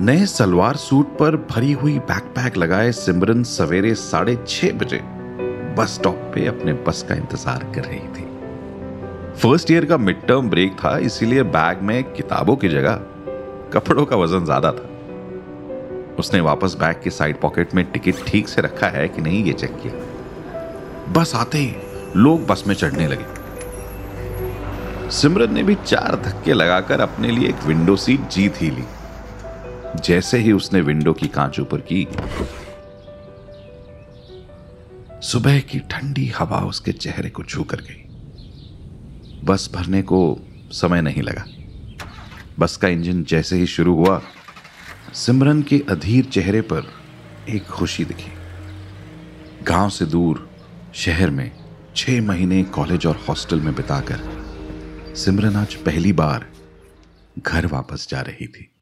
नए सलवार सूट पर भरी हुई बैकपैक लगाए सिमरन सवेरे साढ़े छह बजे। बस स्टॉप पे अपने बस का इंतज़ार कर रही थी। फ़र्स्ट ईयर का मिड टर्म ब्रेक था, इसीलिए बैग में किताबों की जगह कपड़ों का वज़न ज़्यादा था। उसने वापस बैग के साइड पॉकेट में टिकट ठीक से रखा है कि नहीं, ये चेक किया। बस आते ही लोग बस में चढ़ने लगे। सिमरन ने भी चार धक्के लगाकर अपने लिए एक विंडो सीट जीत ही ली। जैसे ही उसने विंडो की कांच ऊपर की, सुबह की ठंडी हवा उसके चेहरे को छू कर गई। बस भरने को समय नहीं लगा। बस का इंजन जैसे ही शुरू हुआ, सिमरन के अधीर चेहरे पर एक खुशी दिखी। गाँव से दूर, शहर में छह महीने कॉलेज और हॉस्टल में बिताकर सिमरन आज पहली बार घर वापस जा रही थी।